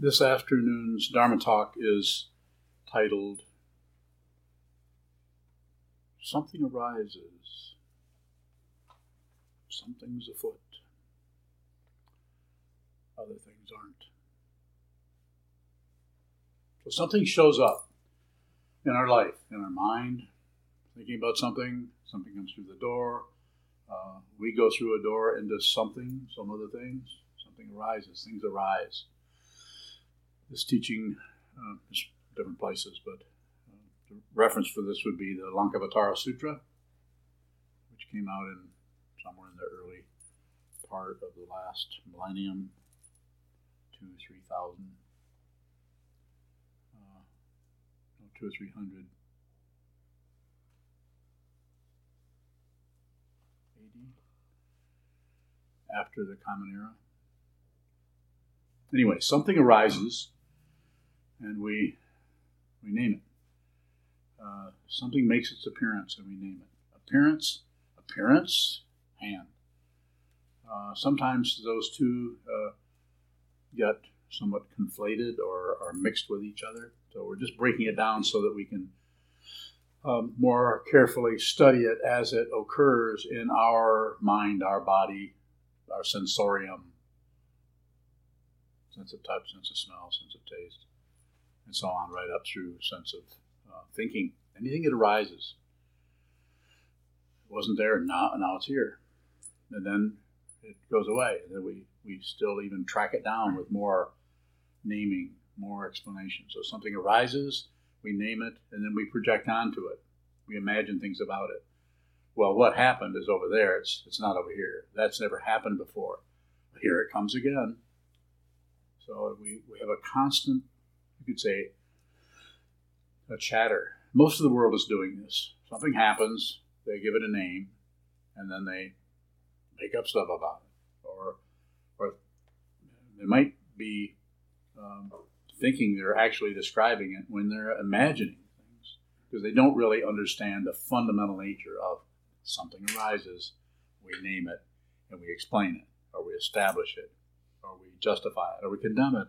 This afternoon's Dharma talk is titled Something Arises, Something's Afoot, Other Things Aren't. So something shows up in our life, in our mind, thinking about something, something comes through the door, uh, we go through a door into something, some other things, something arises, things arise this teaching uh, is different places, but uh, the reference for this would be the Lankavatara Sutra, which came out in somewhere in the early part of the last millennium, two or three thousand, uh, two or three hundred. After the Common Era. Anyway, something arises and we we name it. Uh, something makes its appearance, and we name it. Appearance, appearance, hand. Uh, sometimes those two uh, get somewhat conflated or are mixed with each other. So we're just breaking it down so that we can um, more carefully study it as it occurs in our mind, our body, our sensorium, sense of touch, sense of smell, sense of taste and so on, right up through sense of uh, thinking. Anything that arises. It wasn't there, now, now it's here. And then it goes away. And then we, we still even track it down with more naming, more explanation. So something arises, we name it, and then we project onto it. We imagine things about it. Well, what happened is over there, it's, it's not over here. That's never happened before. Here it comes again. So we, we have a constant could say, a chatter. Most of the world is doing this. Something happens, they give it a name, and then they make up stuff about it. Or, or they might be um, thinking they're actually describing it when they're imagining things because they don't really understand the fundamental nature of something arises, we name it, and we explain it, or we establish it, or we justify it, or we condemn it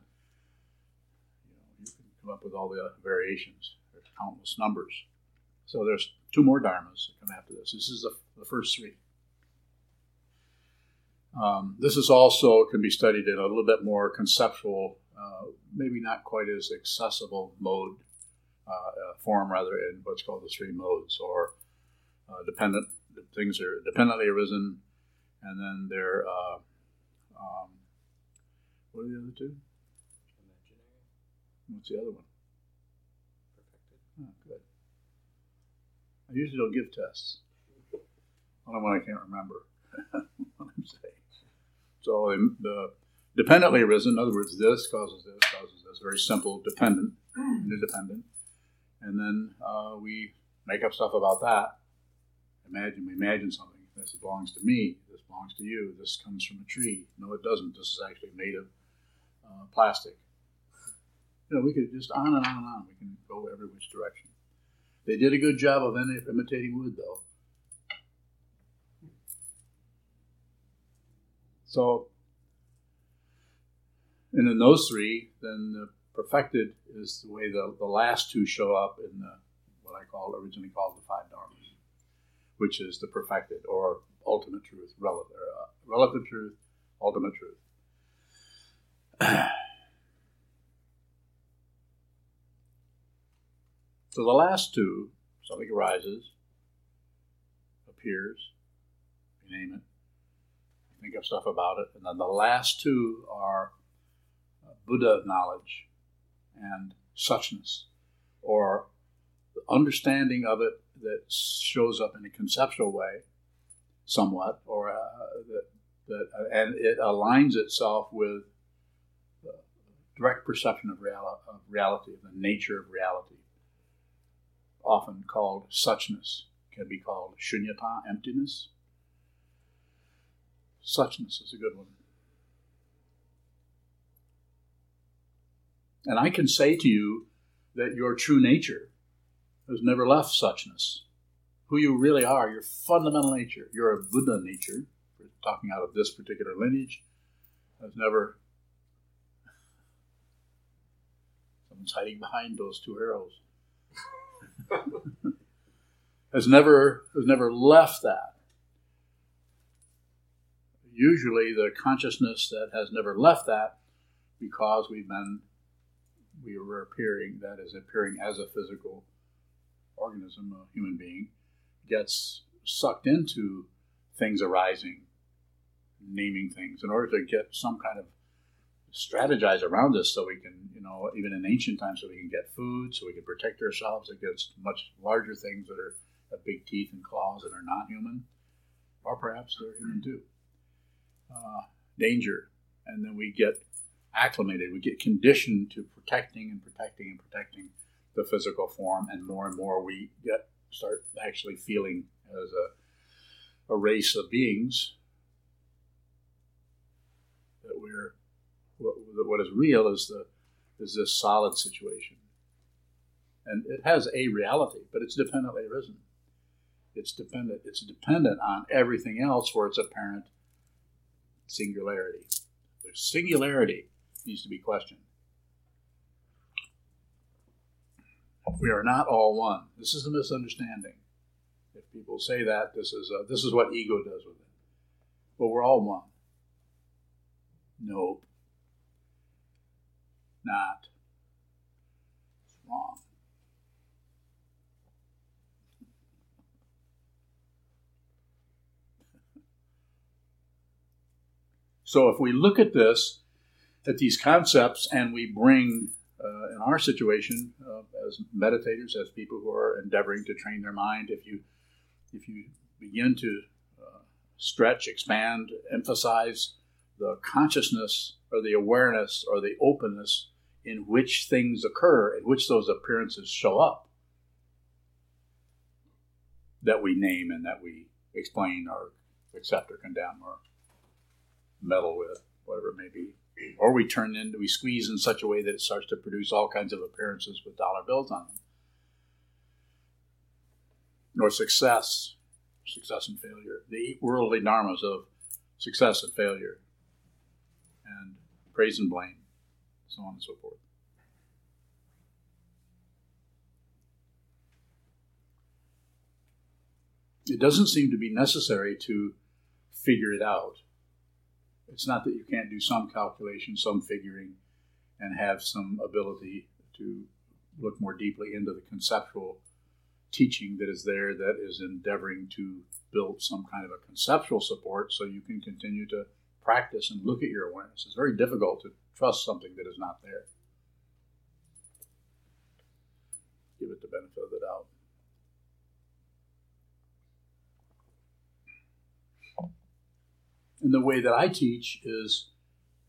come up with all the variations. There's countless numbers. So there's two more dharmas that come after this. This is the, the first three. Um, this is also can be studied in a little bit more conceptual, uh, maybe not quite as accessible mode uh, uh, form, rather in what's called the three modes, or uh, dependent things are dependently arisen, and then they're uh, um, what are the other two? What's the other one? Perfected. Oh, good. I usually don't give tests. Only when I can't remember what I'm saying. So the dependently arisen, in other words, this causes this, causes this. Very simple, dependent, independent. And then uh, we make up stuff about that. Imagine, we imagine something. This belongs to me. This belongs to you. This comes from a tree. No, it doesn't. This is actually made of uh, plastic you know, we could just on and on and on. We can go every which direction. They did a good job of imitating wood, though. So, and in those three, then the perfected is the way the, the last two show up in the, what I call originally called the five dharmas, which is the perfected or ultimate truth, relative, uh, relative truth, ultimate truth. So the last two, something arises, appears, you name it, think of stuff about it, and then the last two are uh, Buddha knowledge and suchness, or the understanding of it that shows up in a conceptual way, somewhat, or uh, that, that uh, and it aligns itself with direct perception of, real, of reality, of the nature of reality often called suchness, can be called shunyata, emptiness. Suchness is a good one. And I can say to you that your true nature has never left suchness. Who you really are, your fundamental nature, your Buddha nature, we're talking out of this particular lineage, has never Someone's hiding behind those two arrows. has never has never left that. Usually, the consciousness that has never left that, because we've been we were appearing that is appearing as a physical organism, a human being, gets sucked into things arising, naming things in order to get some kind of strategize around this so we can, you know, even in ancient times, so we can get food, so we can protect ourselves against much larger things that are have big teeth and claws that are not human, or perhaps they're human too. Uh, danger, and then we get acclimated, we get conditioned to protecting and protecting and protecting the physical form, and more and more we get start actually feeling as a, a race of beings that we're what, what is real is the is this solid situation, and it has a reality, but it's dependently arisen. It's dependent. It's dependent on everything else for its apparent singularity. The singularity needs to be questioned. We are not all one. This is a misunderstanding. If people say that, this is a, this is what ego does with it. But we're all one. Nope. Not. It's wrong. So if we look at this, at these concepts, and we bring, uh, in our situation, uh, as meditators, as people who are endeavoring to train their mind, if you if you begin to uh, stretch, expand, emphasize the consciousness or the awareness or the openness in which things occur, in which those appearances show up, that we name and that we explain or accept or condemn or meddle with, whatever it may be. Or we turn into, we squeeze in such a way that it starts to produce all kinds of appearances with dollar bills on them. Or success, success and failure, the worldly dharmas of success and failure, and praise and blame, so on and so forth. It doesn't seem to be necessary to figure it out it's not that you can't do some calculation, some figuring, and have some ability to look more deeply into the conceptual teaching that is there that is endeavoring to build some kind of a conceptual support so you can continue to practice and look at your awareness. It's very difficult to trust something that is not there. Give it the benefit of the doubt. And the way that I teach is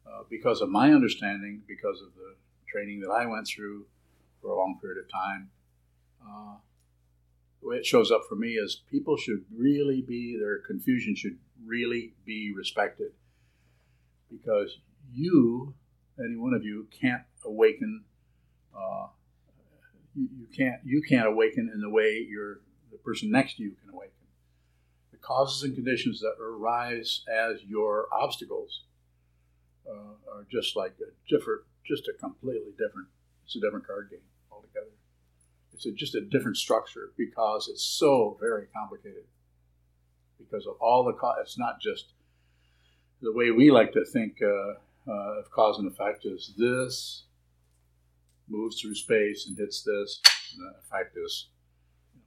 uh, because of my understanding, because of the training that I went through for a long period of time. Uh, the way it shows up for me is people should really be, their confusion should really be respected. Because you, any one of you, can't awaken. Uh, you, can't you can't awaken in the way your the person next to you can awaken The causes and conditions that arise as your obstacles uh, are just like a different, just a completely different. It's a different card game altogether. It's a, just a different structure because it's so very complicated. Because of all the, co- it's not just the way we like to think uh, uh, of cause and effect is this moves through space and hits this, and the effect is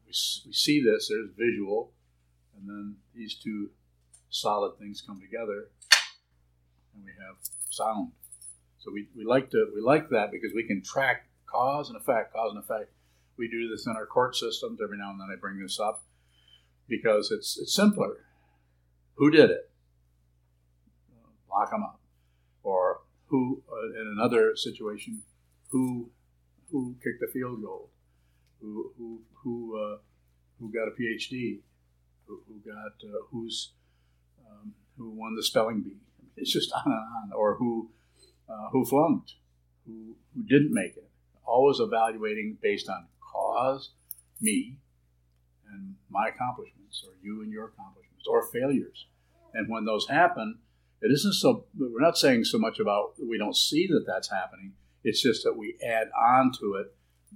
we, we see this, there's visual, and then these two solid things come together, and we have sound. So we, we like to we like that because we can track cause and effect, cause and effect. We do this in our court systems. Every now and then I bring this up because it's it's simpler. Who did it? Lock them up. Who, uh, in another situation, who who kicked the field goal? Who who who uh, who got a PhD? who, who got uh, who's um, who won the spelling bee. It's just on and on, or who uh, who flunked, who who didn't make it. Always evaluating based on cause, me, and my accomplishments, or you and your accomplishments, or failures. And when those happen, it isn't so. We're not saying so much about we don't see that that's happening. It's just that we add on to it.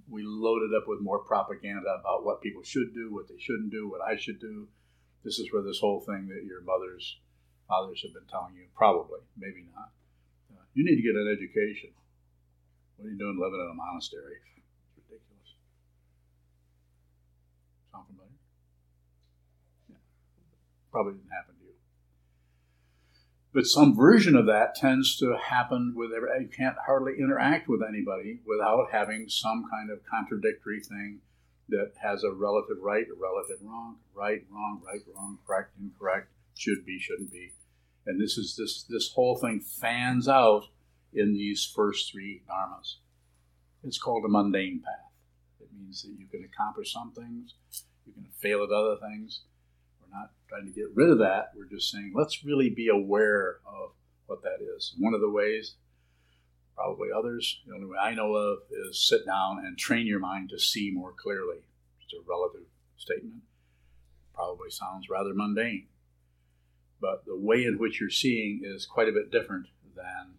We load it up with more propaganda about what people should do, what they shouldn't do, what I should do. This is where this whole thing that your mothers, fathers have been telling you, probably, maybe not. Uh, you need to get an education. What are you doing living in a monastery? It's ridiculous. Sound familiar? Yeah. Probably didn't happen. But some version of that tends to happen with every, you can't hardly interact with anybody without having some kind of contradictory thing that has a relative right, a relative wrong, right, wrong, right, wrong, correct, incorrect, should be, shouldn't be. And this is this this whole thing fans out in these first three dharmas. It's called a mundane path. It means that you can accomplish some things, you can fail at other things, we're not trying to get rid of that. We're just saying let's really be aware of what that is. One of the ways, probably others, the only way I know of, is sit down and train your mind to see more clearly. It's a relative statement. Probably sounds rather mundane. But the way in which you're seeing is quite a bit different than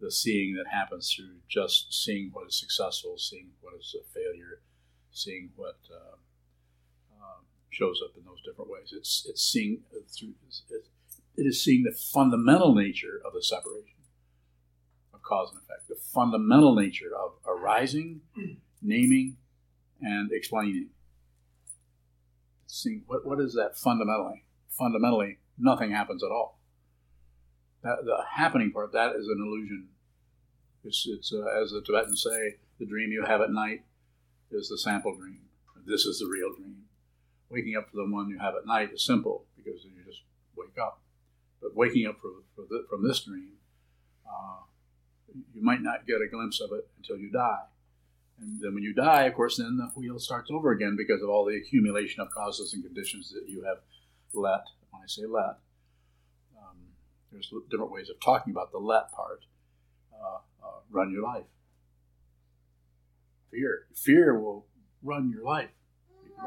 the seeing that happens through just seeing what is successful, seeing what is a failure, seeing what uh, shows up in those different ways. It's it's seeing through it is seeing the fundamental nature of the separation of cause and effect, the fundamental nature of arising, naming, and explaining. Seeing what what is that fundamentally? Fundamentally, nothing happens at all. That, the happening part that is an illusion. It's it's uh, as the Tibetans say, the dream you have at night is the sample dream. This is the real dream waking up to the one you have at night is simple because then you just wake up. But waking up for, for the, from this dream, uh, you might not get a glimpse of it until you die. And then when you die, of course, then the wheel starts over again because of all the accumulation of causes and conditions that you have let. When I say let, um, there's different ways of talking about the let part. Uh, uh, run your life. Fear. Fear will run your life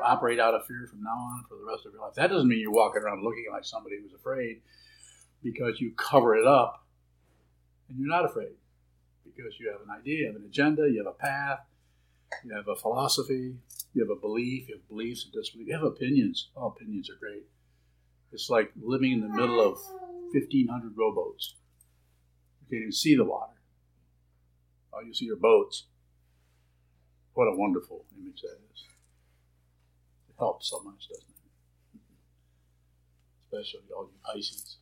operate out of fear from now on for the rest of your life. That doesn't mean you're walking around looking like somebody who's afraid because you cover it up and you're not afraid because you have an idea, you have an agenda, you have a path, you have a philosophy, you have a belief, you have beliefs and disbeliefs, you have opinions. All opinions are great. It's like living in the middle of 1,500 rowboats. You can't even see the water. All you see are boats. What a wonderful image that is helps so much, doesn't it? Especially all you Pisces.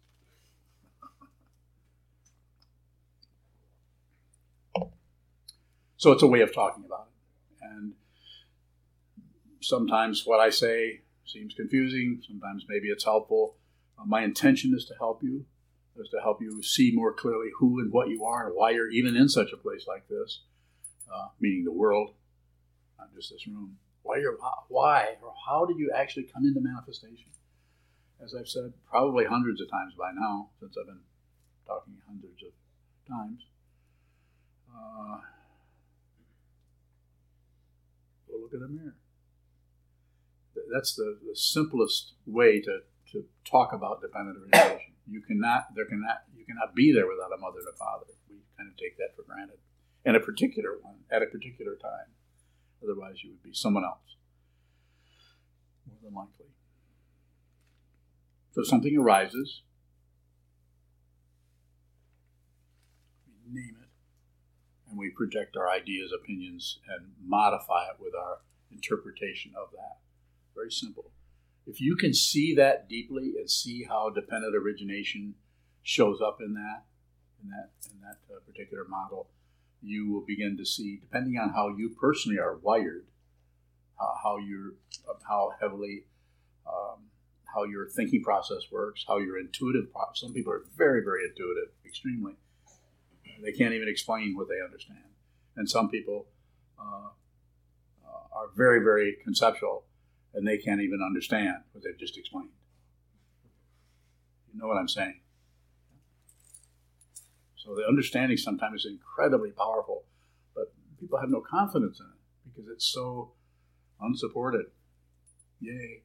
So it's a way of talking about it. And sometimes what I say seems confusing, sometimes maybe it's helpful. Uh, my intention is to help you, is to help you see more clearly who and what you are and why you're even in such a place like this, uh, meaning the world, not just this room why why or how did you actually come into manifestation? As I've said probably hundreds of times by now, since I've been talking hundreds of times. Uh, look in the mirror. That's the, the simplest way to, to talk about dependent origination. You cannot there cannot you cannot be there without a mother and a father. We kind of take that for granted. And a particular one at a particular time. Otherwise, you would be someone else, more than likely. So something arises, we name it, and we project our ideas, opinions, and modify it with our interpretation of that. Very simple. If you can see that deeply and see how dependent origination shows up in that, in that, in that uh, particular model, you will begin to see, depending on how you personally are wired, uh, how you're, how heavily, um, how your thinking process works, how your intuitive. Some people are very, very intuitive, extremely. They can't even explain what they understand, and some people uh, uh, are very, very conceptual, and they can't even understand what they've just explained. You know what I'm saying? So the understanding sometimes is incredibly powerful, but people have no confidence in it because it's so unsupported. Yay.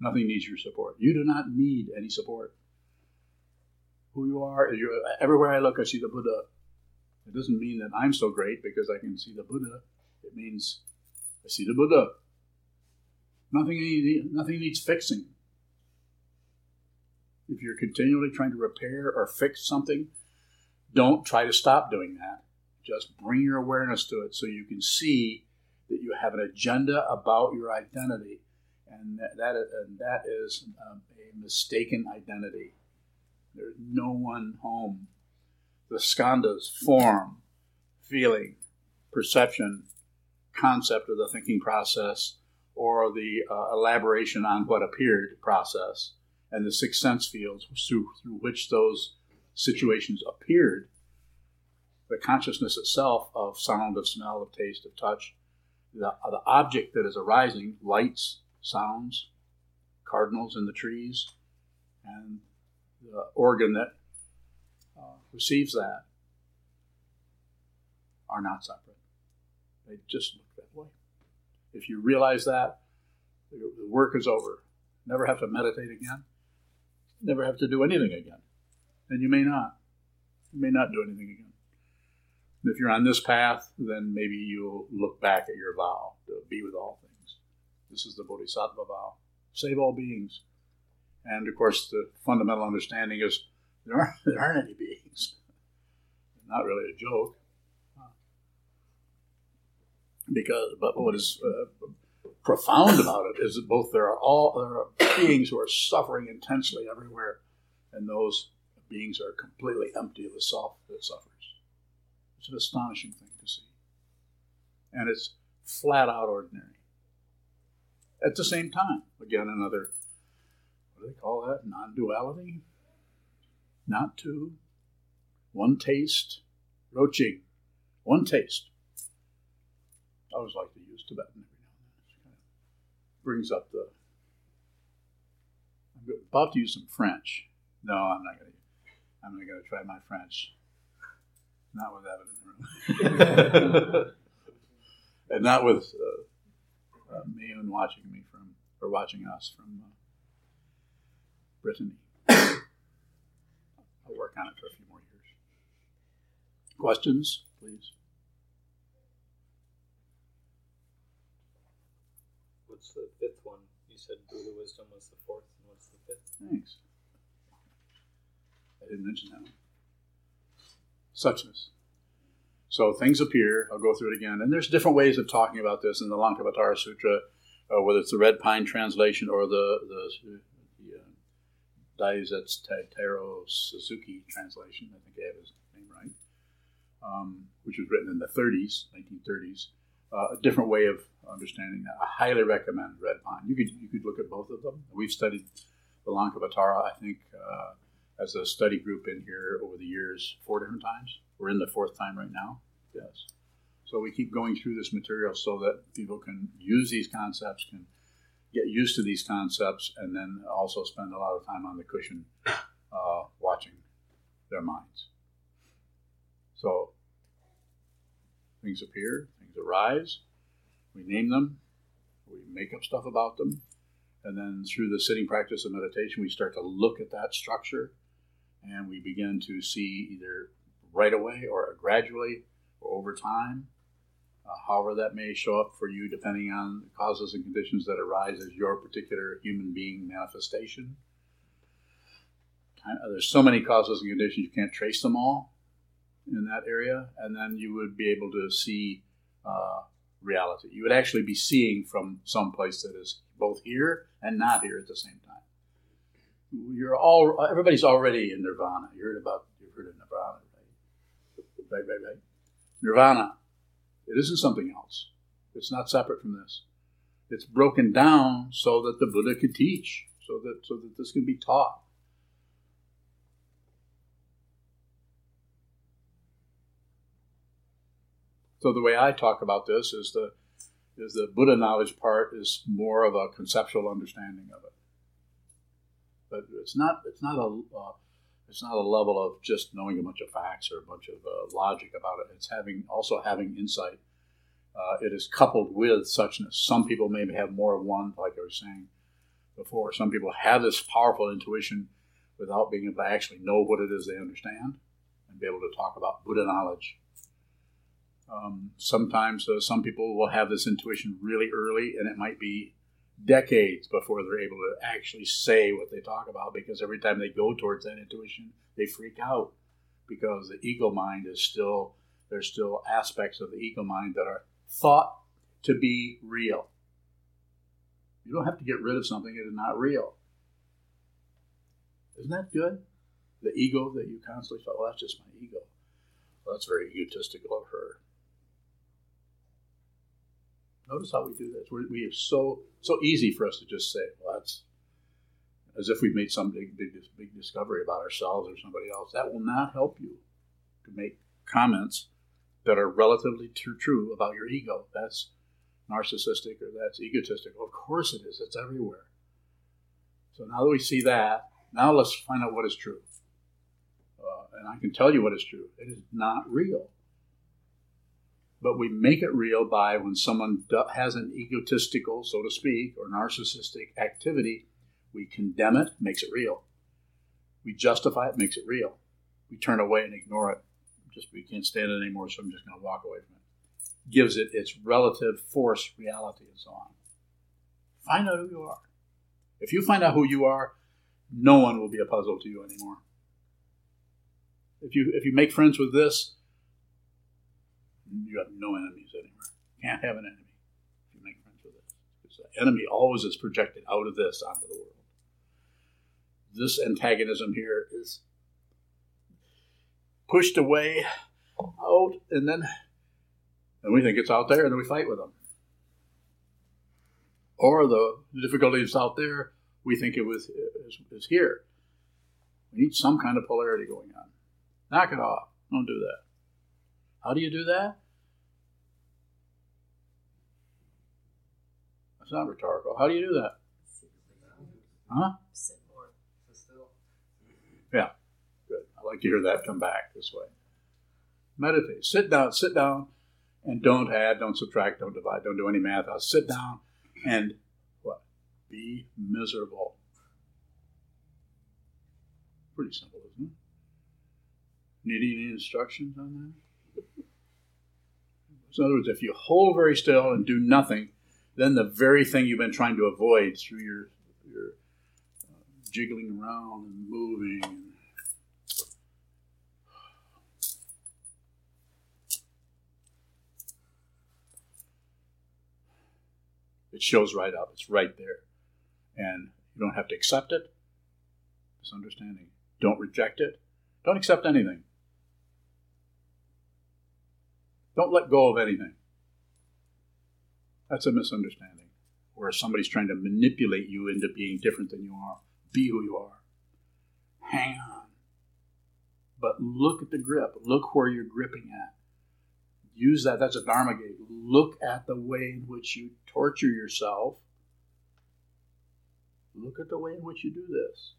Nothing needs your support. You do not need any support. Who you are, everywhere I look, I see the Buddha. It doesn't mean that I'm so great because I can see the Buddha. It means I see the Buddha. Nothing, nothing needs fixing. If you're continually trying to repair or fix something, don't try to stop doing that. Just bring your awareness to it so you can see that you have an agenda about your identity, and that, that, and that is um, a mistaken identity. There's no one home. The skandhas form, feeling, perception, concept of the thinking process, or the uh, elaboration on what appeared process, and the six sense fields through, through which those situations appeared. The consciousness itself of sound, of smell, of taste, of touch, the, the object that is arising, lights, sounds, cardinals in the trees, and the organ that uh, receives that are not separate. They just look that way. If you realize that, the work is over. Never have to meditate again. Never have to do anything again. And you may not. You may not do anything again. And if you're on this path, then maybe you'll look back at your vow to be with all things. This is the Bodhisattva vow. Save all beings. And of course, the fundamental understanding is there aren't, there aren't any beings. Not really a joke. Because, but what is uh, profound about it is that both there are all there are beings who are suffering intensely everywhere, and those beings are completely empty of the self that suffers. It's an astonishing thing to see, and it's flat out ordinary. At the same time, again, another what do they call that? Non duality? Not two. One taste. Ro chig. One taste. I always like to use Tibetan every now and then. It kind of brings up the. I'm about to use some French. No, I'm not going to. I'm not going to try my French. Not with Evan in the room. and not with uh, uh, watching me from, or watching us from uh, Brittany. I'll work on it for a few more years. Questions, please? What's the fifth one? You said Buddha wisdom was the fourth, and what's the fifth? Thanks. I didn't mention that one. Suchness. So things appear. I'll go through it again. And there's different ways of talking about this in the Lankavatara Sutra, uh, whether it's the Red Pine translation or the, the Taro Suzuki translation, I think I have his name right, um, which was written in the 30s, 1930s. Uh, a different way of understanding that. I highly recommend Red Pine. You could you could look at both of them. We've studied the Lankavatara, I think, uh, as a study group in here over the years four different times. We're in the fourth time right now. Yes. So we keep going through this material so that people can use these concepts, can get used to these concepts and then also spend a lot of time on the cushion uh, watching their minds. So things appear, things arise, we name them, we make up stuff about them, and then through the sitting practice of meditation, we start to look at that structure and we begin to see either right away or gradually or over time uh, however that may show up for you, depending on the causes and conditions that arise as your particular human being manifestation. There's so many causes and conditions, you can't trace them all in that area, and then you would be able to see uh, reality. You would actually be seeing from some place that is both here and not here at the same time. You're all everybody's already in nirvana. You heard about you've heard of nirvana, right? Right, right, right. Nirvana it isn't something else. It's not separate from this. It's broken down so that the Buddha could teach, so that so that this can be taught. So the way I talk about this is the is the Buddha knowledge part is more of a conceptual understanding of it. But it's not it's not a uh, it's not a level of just knowing a bunch of facts or a bunch of uh, logic about it. It's having also having insight. Uh, it is coupled with suchness. Some people maybe have more of one, like I was saying before. Some people have this powerful intuition without being able to actually know what it is they understand and be able to talk about Buddha knowledge Um, sometimes uh, some people will have this intuition really early, and it might be decades before they're able to actually say what they talk about because every time they go towards that intuition, they freak out because the ego mind is still, there's still aspects of the ego mind that are thought to be real. You don't have to get rid of something that is not real. Isn't that good? The ego that you constantly thought, well, that's just my ego. Well, that's very egotistical of her. Notice how we do this. We're, we are so so easy for us to just say, "Well, that's," as if we've made some big, big, big discovery about ourselves or somebody else. That will not help you to make comments that are relatively true, about your ego. That's narcissistic or that's egotistical. Of course it is. It's everywhere. So now that we see that, now let's find out what is true. Uh, and I can tell you what is true. It is not real but we make it real by when someone has an egotistical, so to speak, or narcissistic activity, we condemn it, makes it real. We justify it, makes it real. We turn away and ignore it. Just we can't stand it anymore, so I'm just going to walk away from it. Gives it its relative force, reality, and so on. Find out who you are. If you find out who you are, no one will be a puzzle to you anymore. If you if you make friends with this, you have no enemies anymore. You can't have an enemy if you make friends with this. Because the enemy always is projected out of this onto the world. This antagonism here is pushed away, out, and then and we think it's out there, and then we fight with them. Or the difficulty is out there, we think it was is, is here. We need some kind of polarity going on. Knock it off. Don't do that. How do you do that? It's not rhetorical. How do you do that? Huh? Yeah, good. I like to hear that come back this way. Meditate. Sit down, sit down, and don't add, don't subtract, don't divide, don't do any math. I'll sit down and what? Be miserable. Pretty simple, isn't it? Need any instructions on that? So in other words, if you hold very still and do nothing, then the very thing you've been trying to avoid through your your uh, jiggling around and moving. It shows right up. It's right there. And you don't have to accept it. Misunderstanding. Don't reject it. Don't accept anything. Don't let go of anything. That's a misunderstanding, where somebody's trying to manipulate you into being different than you are. Be who you are. Hang on. But look at the grip. Look where you're gripping at. Use that. That's a Dharma gate. Look at the way in which you torture yourself. Look at the way in which you do this.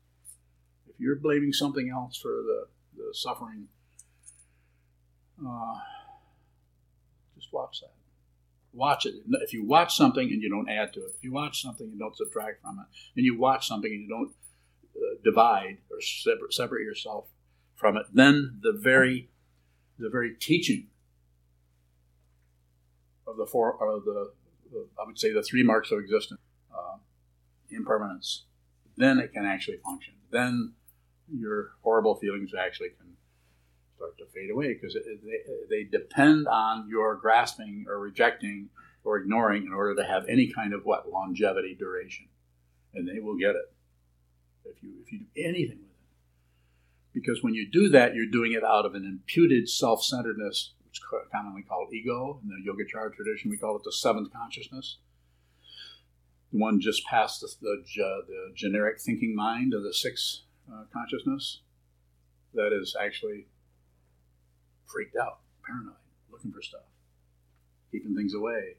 If you're blaming something else for the, the suffering, uh, just watch that watch it. If you watch something and you don't add to it, if you watch something and don't subtract from it, and you watch something and you don't uh, divide or separate, separate yourself from it, then the very the very teaching of the four of the, the I would say the three marks of existence, uh, impermanence, then it can actually function. Then your horrible feelings actually can start to fade away because they, they depend on your grasping or rejecting or ignoring in order to have any kind of what longevity duration. And they will get it. If you if you do anything with it. Because when you do that you're doing it out of an imputed self-centeredness which is commonly called ego in the yogacara tradition we call it the seventh consciousness. The one just past the, the, the generic thinking mind of the sixth uh, consciousness. That is actually freaked out, paranoid, looking for stuff, keeping things away,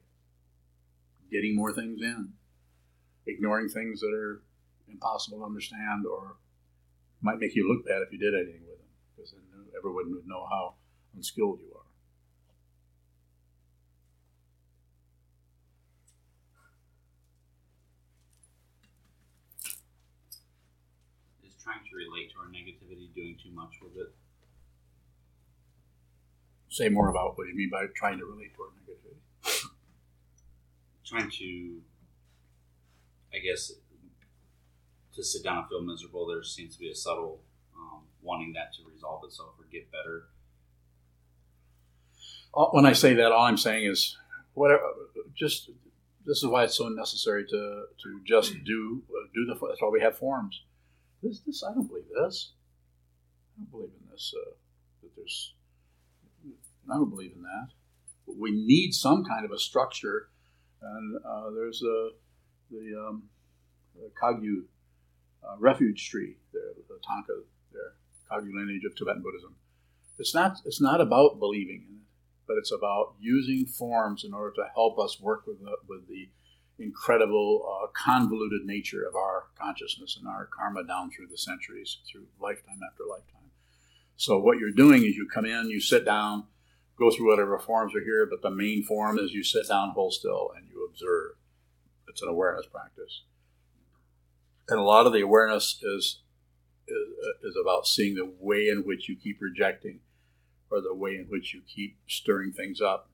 getting more things in, ignoring things that are impossible to understand or might make you look bad if you did anything with them, because then everyone would know how unskilled you are. Is trying to relate to our negativity doing too much with it? Say more about what you mean by trying to relate toward negativity. Trying to, I guess, to sit down and feel miserable. There seems to be a subtle um, wanting that to resolve itself or get better. When I say that, all I'm saying is whatever. Just this is why it's so necessary to to just do do the. That's why we have forms. This this I don't believe this. I don't believe in this. Uh, that there's. I don't believe in that. But we need some kind of a structure, and uh, there's a the, um, the Kagyu uh, refuge tree there, the thangka there, Kagyu lineage of Tibetan Buddhism. It's not it's not about believing in it, but it's about using forms in order to help us work with the, with the incredible uh, convoluted nature of our consciousness and our karma down through the centuries, through lifetime after lifetime. So what you're doing is you come in, you sit down, go through whatever forms are here, but the main form is you sit down, hold still, and you observe. It's an awareness practice, and a lot of the awareness is is, uh, is about seeing the way in which you keep rejecting, or the way in which you keep stirring things up,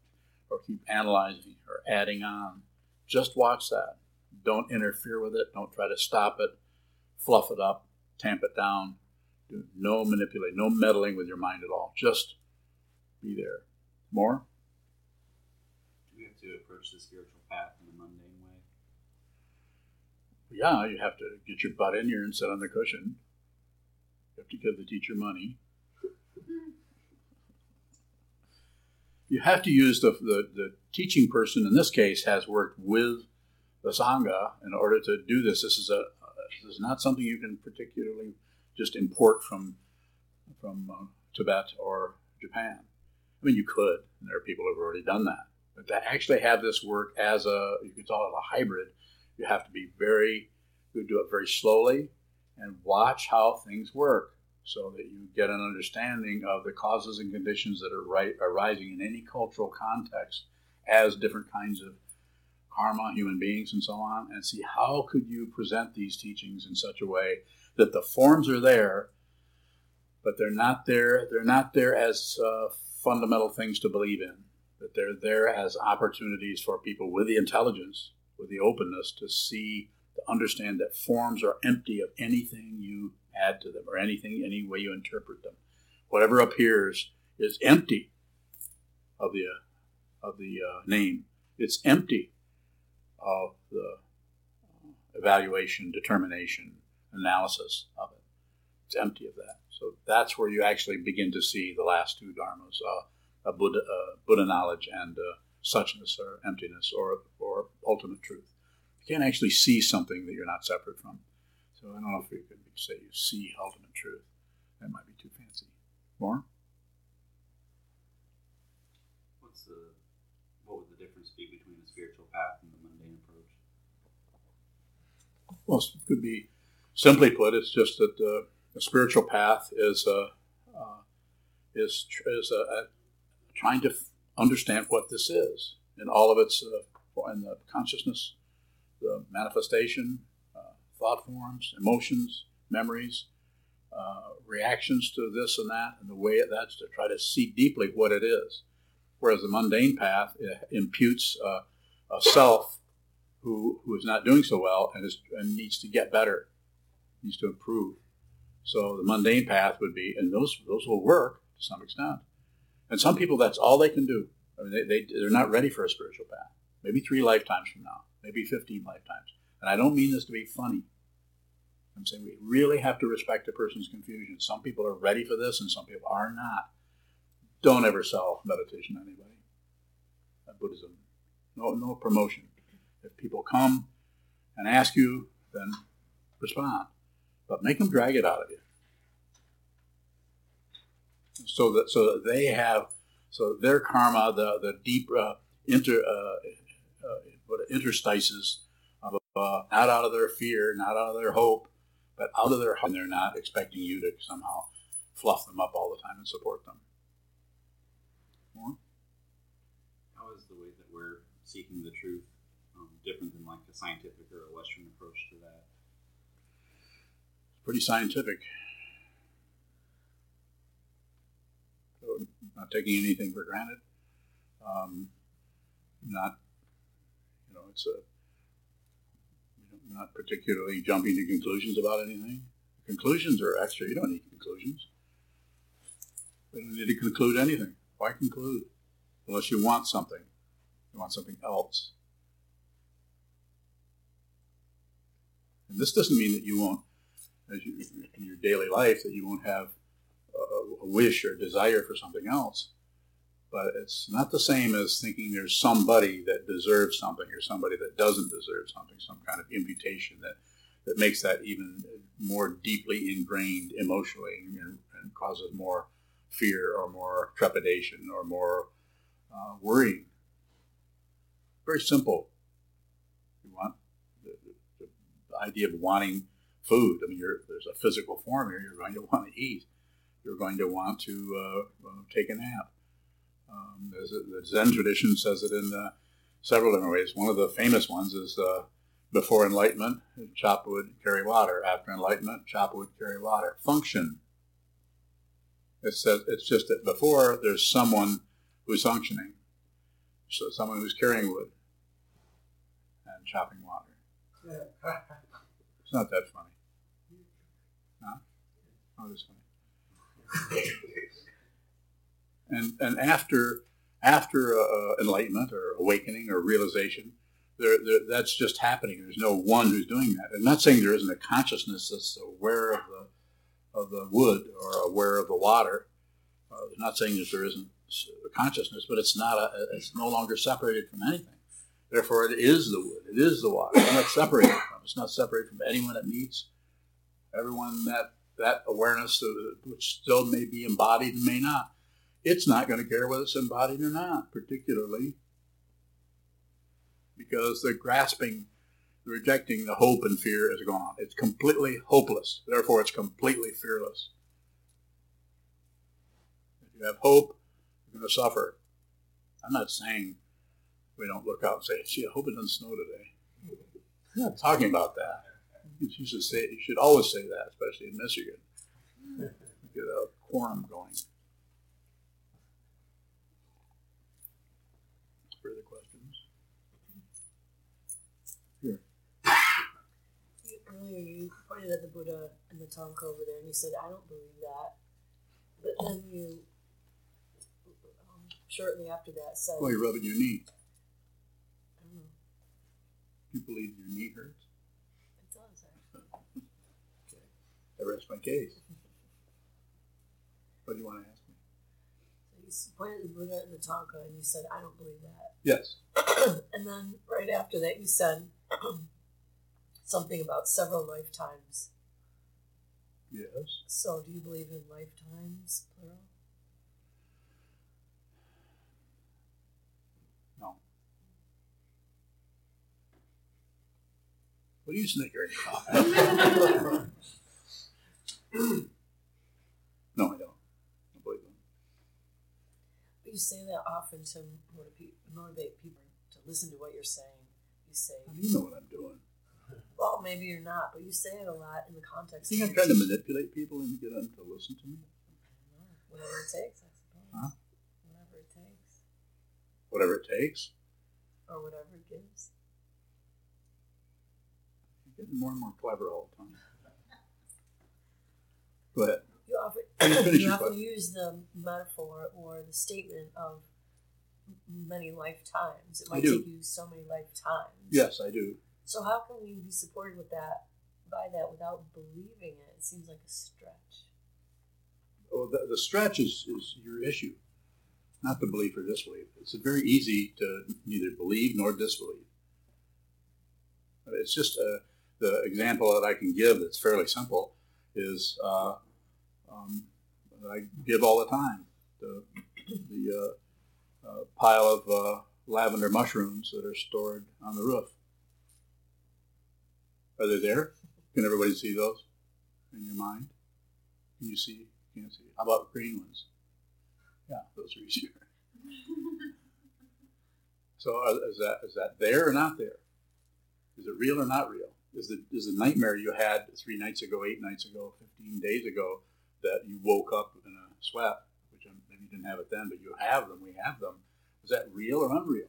or keep analyzing or adding on. Just watch that. Don't interfere with it. Don't try to stop it, fluff it up, tamp it down. Do no manipulate, no meddling with your mind at all. Just be there. More? Do we have to approach the spiritual path in a mundane way? Yeah, you have to get your butt in here and sit on the cushion. You have to give the teacher money. You have to use the, the, the teaching person, in this case, has worked with the Sangha in order to do this. This is a this is not something you can particularly just import from from uh, Tibet or Japan. I mean, you could, and there are people who have already done that. But to actually have this work as a, you could call it a hybrid, you have to be very, you do it very slowly and watch how things work so that you get an understanding of the causes and conditions that are right, arising in any cultural context as different kinds of karma, human beings, and so on, and see how could you present these teachings in such a way that the forms are there, but they're not there. They're not there as uh, fundamental things to believe in. That they're there as opportunities for people with the intelligence, with the openness to see, to understand that forms are empty of anything you add to them or anything, any way you interpret them. Whatever appears is empty of the of the uh, name. It's empty of the evaluation, determination, analysis of it. It's empty of that. So that's where you actually begin to see the last two dharmas: uh, Buddha, uh, Buddha knowledge and uh, suchness or emptiness or or ultimate truth. You can't actually see something that you're not separate from. So I don't know if you could say you see ultimate truth. That might be too fancy. More? What's the what would the difference be between the spiritual path and the mundane approach? Well, it could be simply put. It's just that uh, the spiritual path is uh, uh, is is uh, trying to understand what this is in all of its uh, in the consciousness, the manifestation, uh, thought forms, emotions, memories, uh, reactions to this and that, and the way that's to try to see deeply what it is. Whereas the mundane path imputes uh, a self who, who is not doing so well and, is, and needs to get better, needs to improve. So the mundane path would be, and those those will work to some extent. And some people, that's all they can do. I mean, they, they, they're not ready for a spiritual path. Maybe three lifetimes from now, maybe 15 lifetimes. And I don't mean this to be funny. I'm saying we really have to respect a person's confusion. Some people are ready for this and some people are not. Don't ever sell meditation to anybody. Buddhism. No, no promotion. If people come and ask you, then respond. But make them drag it out of you. So that so that they have so their karma, the the deep uh, inter uh, uh, interstices of uh, not out of their fear, not out of their hope, but out of their heart, and they're not expecting you to somehow fluff them up all the time and support them. More? How is the way that we're seeking the truth um, different than like a scientific or a Western approach to that? Pretty scientific. So not taking anything for granted, um, not, you know, it's a, not particularly jumping to conclusions about anything. Conclusions are extra. You don't need conclusions. You don't need to conclude anything. Why conclude? Unless you want something. You want something else. And this doesn't mean that you won't, as you, in your daily life, that you won't have a, a wish or a desire for something else. But it's not the same as thinking there's somebody that deserves something or somebody that doesn't deserve something, some kind of imputation that, that makes that even more deeply ingrained emotionally and, and causes more fear or more trepidation or more uh, worrying. Very simple. You want the, the, the, idea of wanting food. I mean, there's a physical form here. You're going to want to eat. You're going to want to uh, uh take a nap. Um, a, the Zen tradition says it in uh, several different ways. One of the famous ones is uh, before enlightenment, chop wood, carry water. After enlightenment, chop wood, carry water. Function. It says it's just that before there's someone who's functioning, so someone who's carrying wood and chopping water. It's not that funny. Oh, it's funny. and and after after uh, enlightenment or awakening or realization, there, there, that's just happening. There's no one who's doing that. I'm not saying there isn't a consciousness that's aware of the of the wood or aware of the water. Uh, I'm not saying that there isn't a consciousness, but it's not a, it's no longer separated from anything. Therefore, it is the wood. It is the water. It's not separated from. It's not separated from anyone it meets. Everyone that that awareness, which still may be embodied and may not, it's not going to care whether it's embodied or not, particularly because the grasping, the rejecting the hope and fear is gone. It's completely hopeless. Therefore, it's completely fearless. If you have hope, you're going to suffer. I'm not saying we don't look out and say, gee, I hope it doesn't snow today. I'm not talking about that. You should say you should always say that, especially in Michigan. Get a quorum going. Further questions? Here. Earlier, you pointed at the Buddha and the Thangka over there, and you said, "I don't believe that." But then you, um, shortly after that, said, "Well, you're rubbing your knee." I don't know. You believe your knee hurts? It does. Actually. okay. I rest my case. What do you want to ask me? So you pointed at the Buddha and the Thangka, and you said, "I don't believe that." Yes. and then right after that, you said something about several lifetimes. Yes. So, do you believe in lifetimes, plural? No. What are you snickering about? no, I don't. I believe them. But you say that often to motivate, motivate people to listen to what you're saying. You say, you know what I'm doing? well, maybe you're not, but you say it a lot in the context. You think I'm trying to manipulate people and get them to listen to me? Whatever it takes, I suppose. Huh? Whatever it takes. Whatever it takes. Or whatever it gives. You're getting more and more clever all the time. Go ahead. You often, you often use the metaphor or the statement of many lifetimes. It might take you so many lifetimes. Yes, I do. So how can we be supported with that by that without believing it? It seems like a stretch. Well, the, the stretch is, is your issue, not the belief or disbelief. It's very easy to neither believe nor disbelieve. It's just uh the example that I can give that's fairly simple is uh, um, that I give all the time. The, the uh, uh, pile of uh, lavender mushrooms that are stored on the roof. Are they there? Can everybody see those in your mind? Can you see? Can't see. How about green ones? Yeah, those are easier. So uh, is that is that there or not there? Is it real or not real? Is the is nightmare you had three nights ago, eight nights ago, fifteen days ago, that you woke up in a sweat, which maybe you didn't have it then, but you have them. We have them. Is that real or unreal?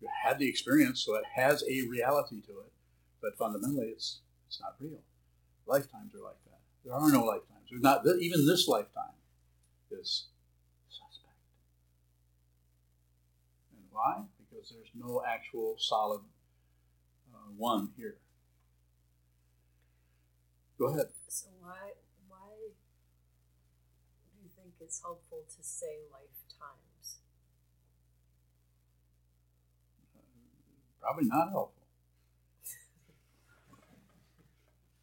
You had the experience, so it has a reality to it, but fundamentally, it's it's not real. Lifetimes are like that. There are no lifetimes. There's not even this lifetime is suspect. And why? Because there's no actual solid uh, one here. Go ahead. So why why do you think it's helpful to say lifetimes? Probably not helpful.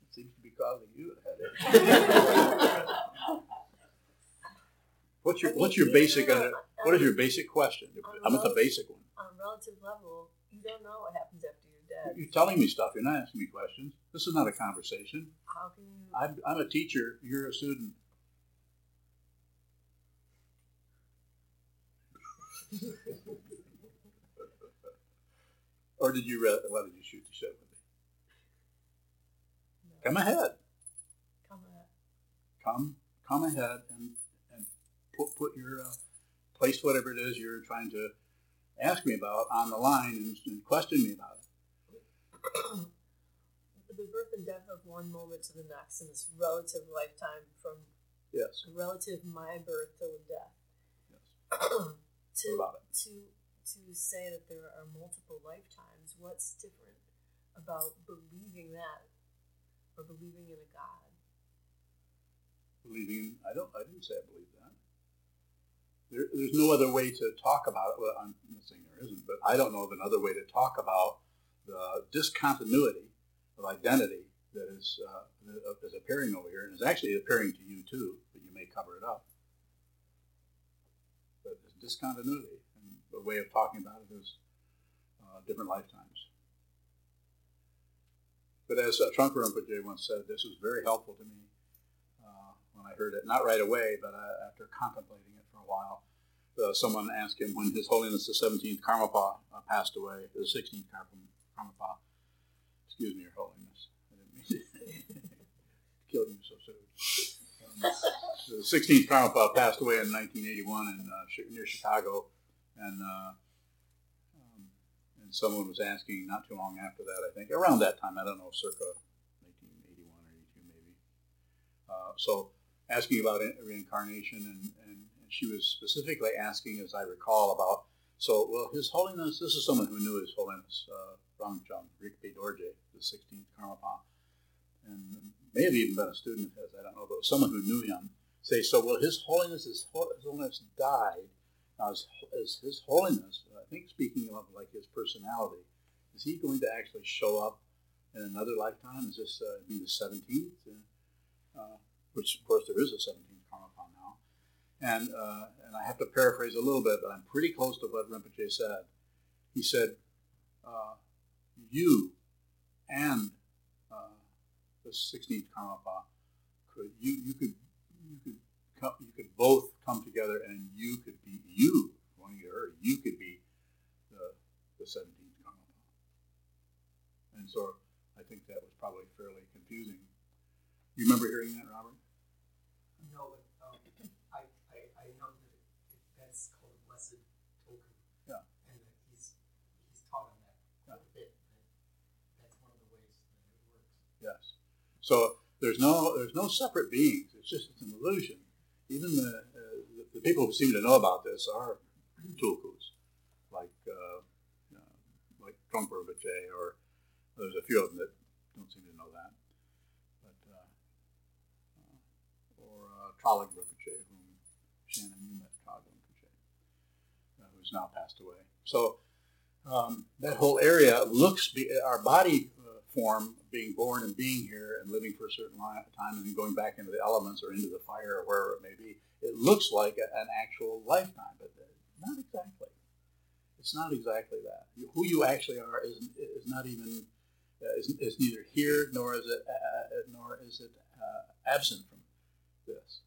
it seems to be causing you a headache. what's your What's your basic? Uh, what is your basic question? I'm at the basic one. On a relative level, you don't know what happens after you're telling me stuff. You're not asking me questions. This is not a conversation. How can you? I'm, I'm a teacher. You're a student. or did you read? Why did you shoot the shit with me? No. Come ahead. Come ahead. Come, come ahead and and put put your uh, place whatever it is you're trying to ask me about on the line and, and question me about it. The birth and death of one moment to the next in this relative lifetime from Yes. relative my birth to death. Yes. to to to say that there are multiple lifetimes, what's different about believing that or believing in a God? Believing, I don't. I didn't say I believe that. There, there's no other way to talk about it. Well, I'm not saying there isn't, but I don't know of another way to talk about the discontinuity of identity that is uh, appearing over here, and is actually appearing to you too, but you may cover it up. But it's discontinuity, and the way of talking about it is uh, different lifetimes. But as uh, Trungpa Rinpoche once said, this was very helpful to me uh, when I heard it. Not right away, but uh, after contemplating it for a while. Uh, someone asked him when His Holiness the 17th Karmapa uh, passed away, the 16th Karmapa. Excuse me, Your Holiness. I didn't mean to kill you so soon. Um, the 16th Karmapa passed away in 1981 in, uh, near Chicago, and uh, um, and someone was asking not too long after that, I think, around that time, I don't know, circa 1981 or 82 maybe. Uh, so asking about reincarnation, and, and, and she was specifically asking, as I recall, about, so, well, His Holiness, this is someone who knew His Holiness, uh, Rangjung, Rigpe Dorje, the 16th Karmapa, and may have even been a student of his, I don't know, but someone who knew him, say, so, well, His Holiness, His, Holiness died, now, as, as His Holiness, I think speaking of like His personality, is He going to actually show up in another lifetime? Is this uh, be the 17th? Uh, which, of course, there is a 17th Karmapa now. And, uh, and I have to paraphrase a little bit, but I'm pretty close to what Rinpoche said. He said, uh, you and uh, the 16th Karmapa could, you, you could, you could come, you could both come together and you could be you, going to her, you could be the, the 17th Karmapa. And so I think that was probably fairly confusing. You remember hearing that, Robert? No, but um, I, I, I know that it, that's called blessed token. Yeah. And that he's he's taught on that quite a bit. That that's one of the ways that it works. Yes. So there's no there's no separate beings. It's just it's an illusion. Even the uh, the, the people who seem to know about this are tulkus, like uh, uh, like Trungpa Rinpoche, or there's a few of them that don't seem to know that. But uh, uh, or uh, Traleg Rinpoche, whom Shannon you met Traleg Rinpoche, uh, who's now passed away. So um, that whole area looks be, our body form being born and being here and living for a certain time and then going back into the elements or into the fire or wherever it may be it looks like a, an actual lifetime but uh, not exactly. It's not exactly that. Who you actually are is, is not even uh, is, is neither here nor is it uh, nor is it uh, absent from this.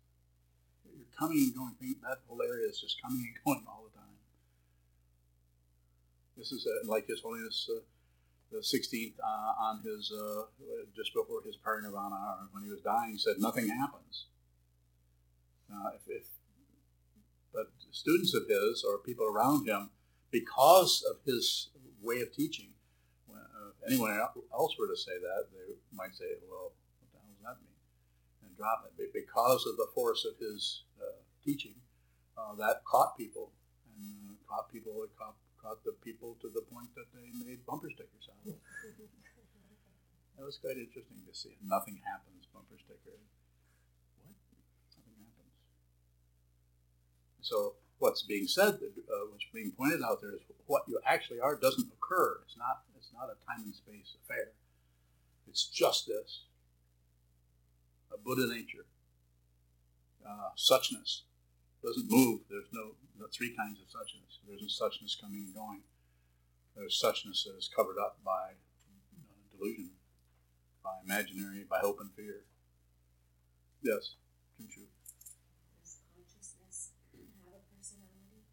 You're coming and going that whole area is just coming and going all the time. This is uh, like His Holiness uh, the 16th uh, on his, uh, just before his parinirvana, or when he was dying, said, nothing happens. Uh, if, if but students of his or people around him, because of his way of teaching, when, uh, if anyone else were to say that, they might say, well, what the hell does that mean? And drop it. But because of the force of his uh, teaching, uh, that caught people. And caught people, it caught, caught the people to the point that they made bumper stickers out of it. That was quite interesting to see. Nothing happens, bumper sticker. What? Nothing happens. So what's being said, uh, what's being pointed out there is what you actually are doesn't occur. It's not. It's not a time and space affair. It's just this. A Buddha nature. Uh, suchness doesn't move. There's no, no three kinds of suchness. There's a suchness coming and going. There's suchness that is covered up by uh, delusion by imaginary, by hope and fear. Yes, Does consciousness have a personality?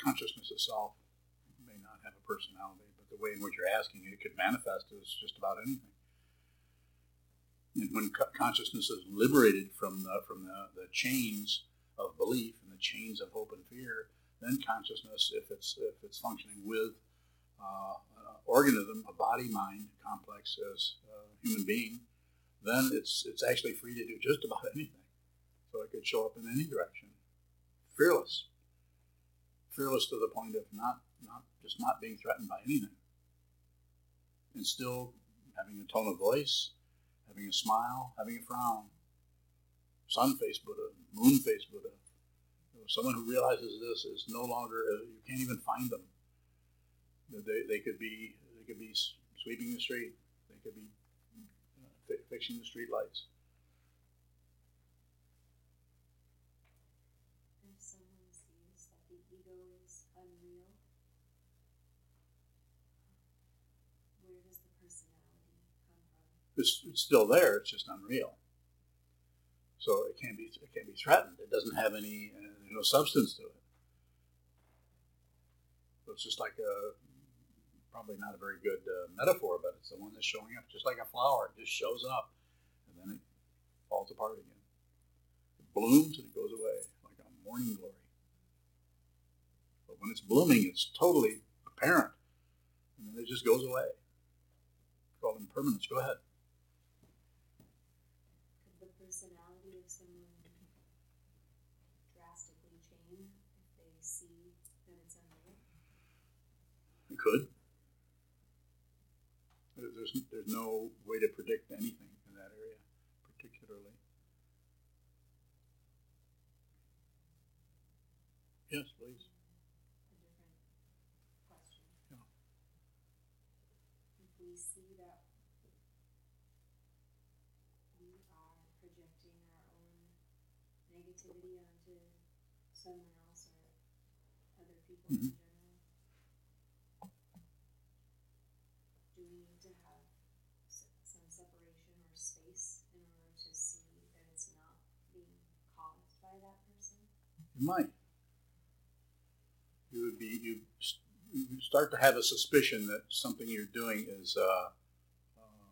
Consciousness itself may not have a personality, but the way in which you're asking it could manifest as just about anything. And when consciousness is liberated from the, from the, the chains of belief and the chains of hope and fear, then consciousness, if it's if it's functioning with uh, an organism, a body mind complex as a human being, then it's it's actually free to do just about anything. So it could show up in any direction, fearless, fearless to the point of not not just not being threatened by anything, and still having a tone of voice, having a smile, having a frown. Sun face Buddha, moon face Buddha, someone who realizes this is no longer uh, you can't even find them. They, they could be they could be sweeping the street. They could be uh, fixing the street lights. If someone sees that the ego is unreal, where does the personality come from? It's, it's still there. It's just unreal. So it can't be it can't be threatened. It doesn't have any uh, no substance to it. So it's just like a probably not a very good uh, metaphor, but it's the one that's showing up, just like a flower. It just shows up, and then it falls apart again. It blooms and it goes away like a morning glory. But when it's blooming, it's totally apparent, and then it just goes away. It's called impermanence. Go ahead. Could. There's, there's no way to predict anything in that area, particularly. Yes, please. A different question. Yeah. If we see that we are projecting our own negativity onto someone else or other people Mhm. in do we need to have s- some separation or space in order to see that it's not being caused by that person? Might. You would be you, you start to have a suspicion that something you're doing is uh, uh,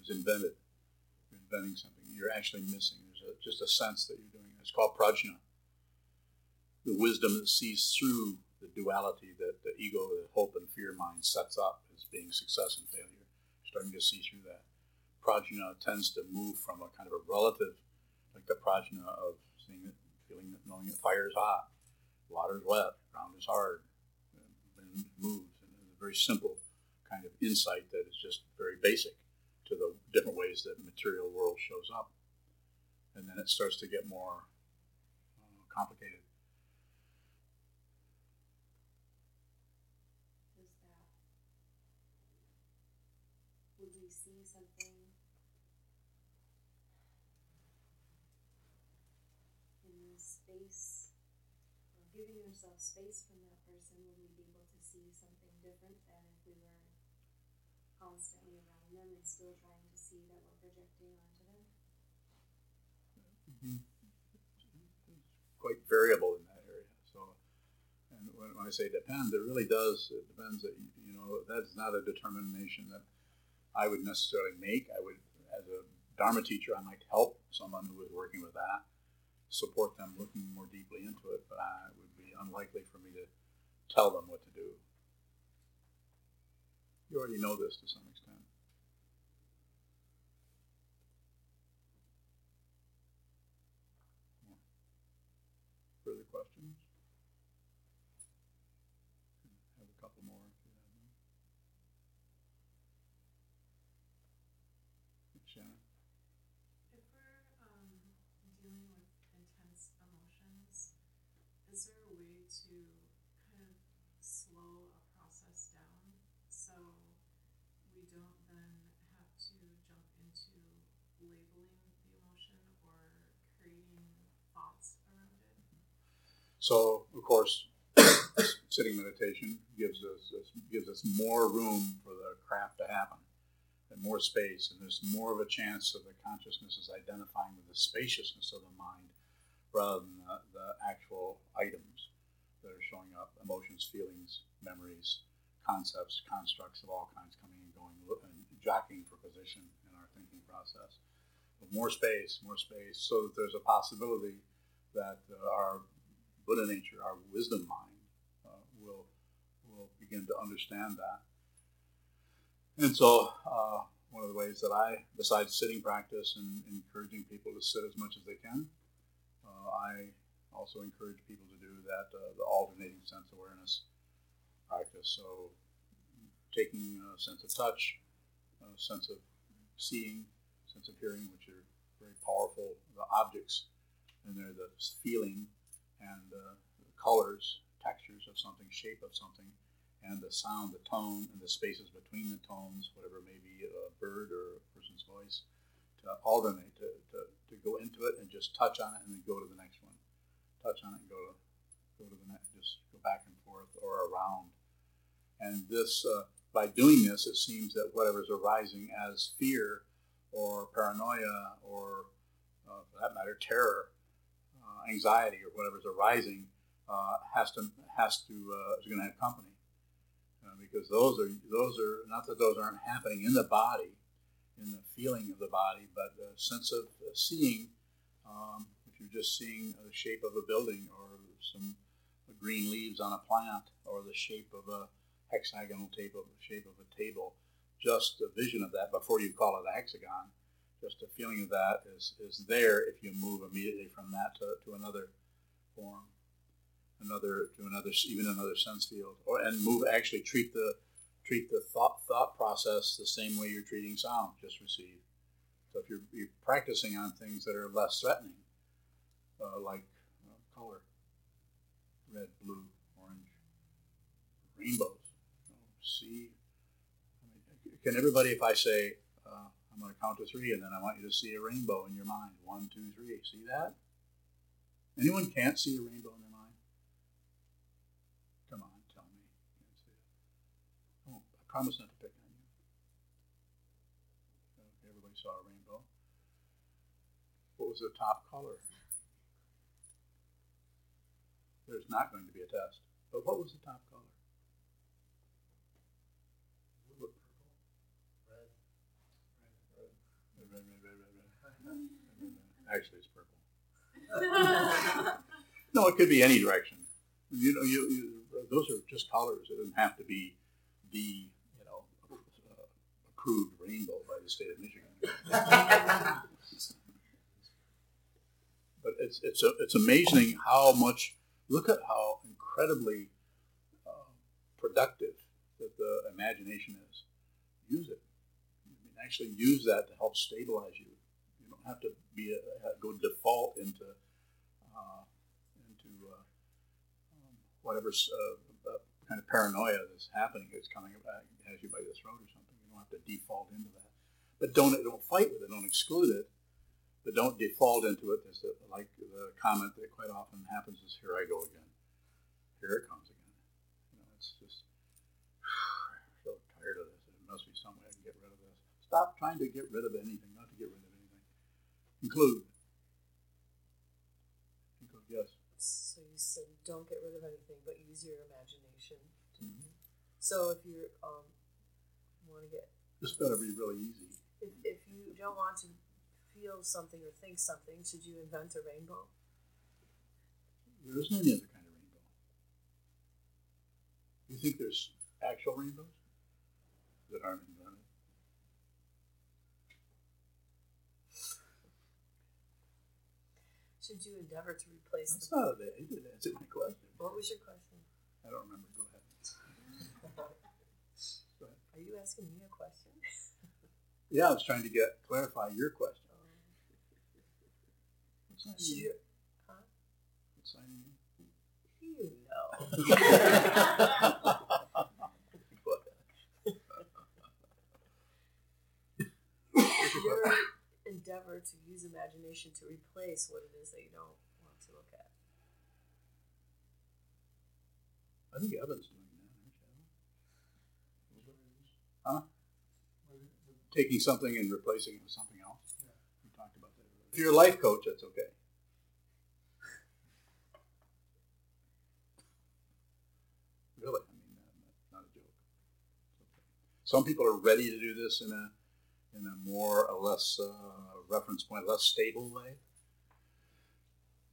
is invented. You're inventing something. You're actually missing. There's a, just a sense that you're doing. It. It's called prajna. The wisdom that sees through the duality that the ego, the hope and fear mind sets up as being success and failure. You're starting to see through that. Prajna tends to move from a kind of a relative, like the prajna of seeing feeling it, knowing that fire is hot, water is wet, ground is hard, and moves. And it's a very simple kind of insight that is just very basic to the different ways that material world shows up. And then it starts to get more uh, complicated. see something in the space, or giving ourselves space from that person, would we be able to see something different than if we were constantly around them and still trying to see that we're projecting onto them? Mm-hmm. Quite variable in that area. So, and when, when I say depends, it really does. It depends that you know that's not a determination that I would necessarily make. I would as a Dharma teacher, I might help someone who is working with that, support them looking more deeply into it, but I, it would be unlikely for me to tell them what to do. You already know this to some extent. Further questions? Have a couple more if you have them. Shannon? If we're um, dealing with is there a way to kind of slow a process down so we don't then have to jump into labeling the emotion or creating thoughts around it? So, of course, sitting meditation gives us gives us more room for the craft to happen, and more space, and there's more of a chance of the consciousness is identifying with the spaciousness of the mind rather than the, the actual items that are showing up: emotions, feelings, memories, concepts, constructs of all kinds coming and going, and jockeying for position in our thinking process. But more space, more space, so that there's a possibility that uh, our Buddha nature, our wisdom mind, uh, will will begin to understand that. And so, uh, one of the ways that I, besides sitting practice and encouraging people to sit as much as they can, I also encourage people to do that uh, the alternating sense awareness practice. So, taking a sense of touch, a sense of seeing, sense of hearing, which are very powerful the objects, and they're the feeling and uh, the colors, textures of something, shape of something, and the sound, the tone, and the spaces between the tones, whatever may be a bird or a person's voice, to alternate, to, to, to go into it and just touch on it and then go to the next one. Touch on it and go to, go to the next, just go back and forth or around. And this, uh, by doing this, it seems that whatever's arising as fear or paranoia or, uh, for that matter, terror, uh, anxiety or whatever's arising uh, has to has to uh, is going to have company uh, because those are those are not that those aren't happening in the body, in the feeling of the body, but the sense of seeing. Um, if you're just seeing the shape of a building or some green leaves on a plant or the shape of a hexagonal tape of shape of a table, just a vision of that before you call it a hexagon just a feeling of that is, is there if you move immediately from that to, to another form, another to another even another sense field, or and move actually treat the treat the thought thought process the same way you're treating sound, just receive. So if you're, you're practicing on things that are less threatening, uh, like uh, color, red, blue, orange, rainbows, see. I mean, can everybody, if I say uh, I'm going to count to three, and then I want you to see a rainbow in your mind. One, two, three. See that? Anyone can't see a rainbow in their mind? Come on, tell me. Can't see it. Oh, I promise not to pick on you. Okay, everybody saw a rainbow. What was the top color? There's not going to be a test. But what was the top color? Red, red, red, red, red, red. Actually, it's purple. no, it could be any direction. You know, you, you, those are just colors. It doesn't have to be the you know approved rainbow by the state of Michigan. but it's it's a, it's amazing how much. Look at how incredibly uh, productive that the imagination is. Use it I mean actually use that to help stabilize you. You don't have to be a, go default into uh, into uh, um, whatever uh, kind of paranoia that's happening that's coming has you by the throat or something. You don't have to default into that, but don't don't fight with it. Don't exclude it, but don't default into it. It's like the comment that quite often happens is, "Here I go again. Here it comes again." You know, it's just so tired of this. There must be some way I can get rid of this. Stop trying to get rid of anything, not to get rid of anything. Include. Include, yes. So you said don't get rid of anything, but use your imagination. Mm-hmm. So if you um, want to get, This better be really easy. if, if you don't want to feel something or think something, should you invent a rainbow? There isn't any other kind of rainbow. You think there's actual rainbows that aren't invented? Should you endeavor to replace That's the. not a, you didn't answer my question. What was your question? I don't remember. Go ahead. Are you asking me a question? Yeah, I was trying to get clarify your question. Oh. What's that you. Huh? What's that mean? You know. Your endeavor to use imagination to replace what it is that you don't want to look at. I think Evan's doing that, aren't you, Evan? Huh? Taking something and replacing it with something else. We talked about that. earlier. If you're a life coach, that's okay. Really, I mean, not a joke. It's okay. Some people are ready to do this in a in a more or less uh, reference point, less stable way.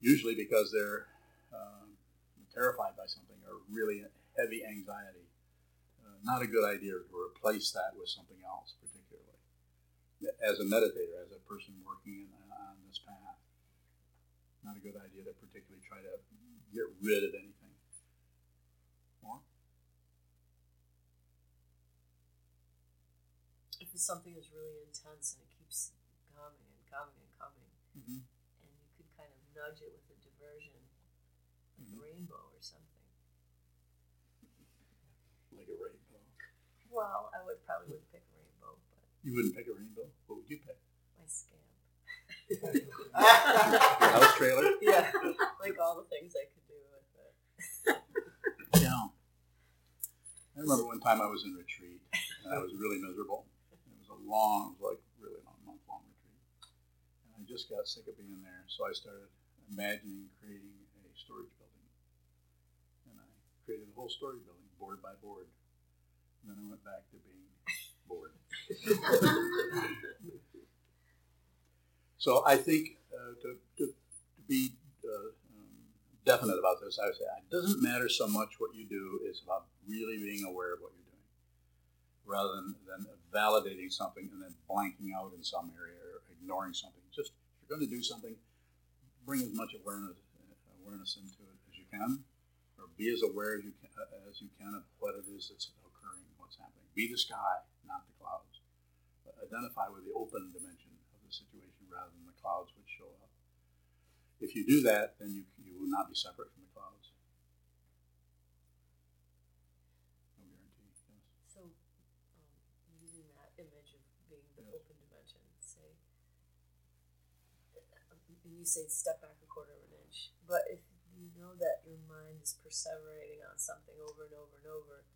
Usually because they're um, terrified by something or really heavy anxiety. Uh, not a good idea to replace that with something else, particularly. As a meditator, as a person working in, on this path, not a good idea to particularly try to get rid of anything. More? If something is really intense and it keeps coming and coming and coming, Mm-hmm. and you could kind of nudge it with a diversion, like Mhm. a rainbow or something. Like a rainbow. Well, I would probably wouldn't pick a rainbow, but You wouldn't pick a rainbow. What would you pick? my scamp. Your house trailer? yeah, like all the things I could do with it. Yeah. I remember one time I was in retreat and I was really miserable. It was a long, it was like really long, month long retreat. And I just got sick of being there, so I started imagining creating a storage building. And I created a whole storage building, board by board. Then I went back to being bored. so I think uh, to, to, to be uh, um, definite about this, I would say it doesn't matter so much what you do, it's about really being aware of what you're doing rather than, than validating something and then blanking out in some area or ignoring something. Just if you're going to do something, bring as much awareness awareness into it as you can, or be as aware as you can, as you can of what it is that's what's happening. Be the sky, not the clouds. But identify with the open dimension of the situation rather than the clouds which show up. If you do that, then you, you will not be separate from the clouds. No guarantee. Yes. So, um, using that image of being the Yes. open dimension, say, and you say step back a quarter of an inch, but if you know that your mind is perseverating on something over and over and over,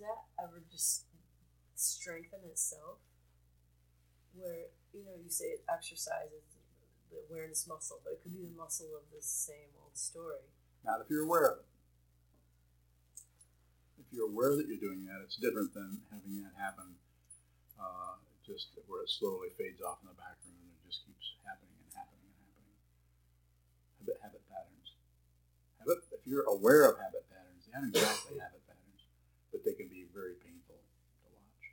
that ever just strengthen itself? Where, you know, you say it exercises the awareness muscle, but it could be the muscle of the same old story. Not if you're aware of it. If you're aware that you're doing that, it's different than having that happen uh, just where it slowly fades off in the background and it just keeps happening and happening and happening. Habit, habit patterns. Habit, if you're aware of habit patterns, they aren't exactly habit they can be very painful to watch,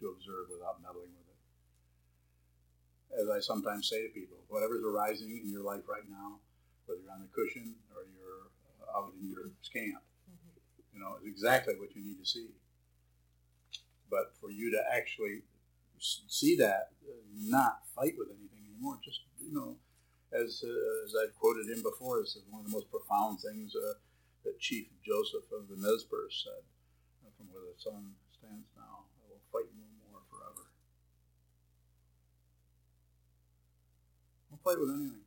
to observe without meddling with it as I sometimes say to people, whatever's arising in your life right now, whether you're on the cushion or you're uh, out in your scamp, you know, is exactly what you need to see. But for you to actually see that, uh, not fight with anything anymore, just you know, as uh, as I've quoted him before, this is one of the most profound things uh, that Chief Joseph of the Nez said, from where the sun stands now, I will fight no more forever. Don't fight with anything.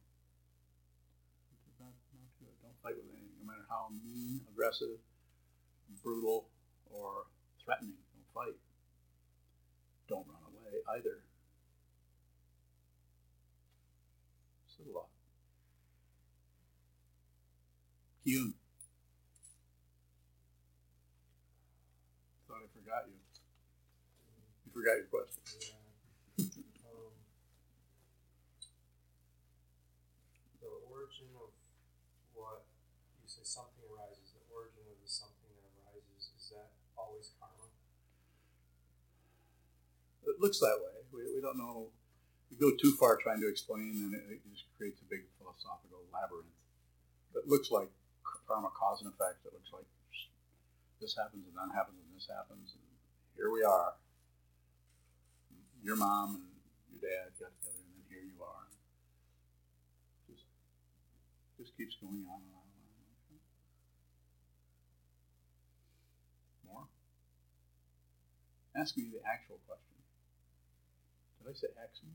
It's not, not good. Don't fight with anything, no matter how mean, aggressive, brutal, or threatening. Don't fight. Don't run away either. Sit a lot. Kyun. Thought I forgot you. Forgot your question. Yeah. um, the origin of what you say something arises. The origin of the something that arises is that always karma? It looks that way. We, we don't know. We go too far trying to explain, and it, it just creates a big philosophical labyrinth. It looks like karma, cause and effect. It looks like this happens, and that happens, and this happens, and here we are your mom and your dad got together, and then here you are. Just, just keeps going on and on and on. More? Ask me the actual question. Did I say ask me?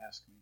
Ask me.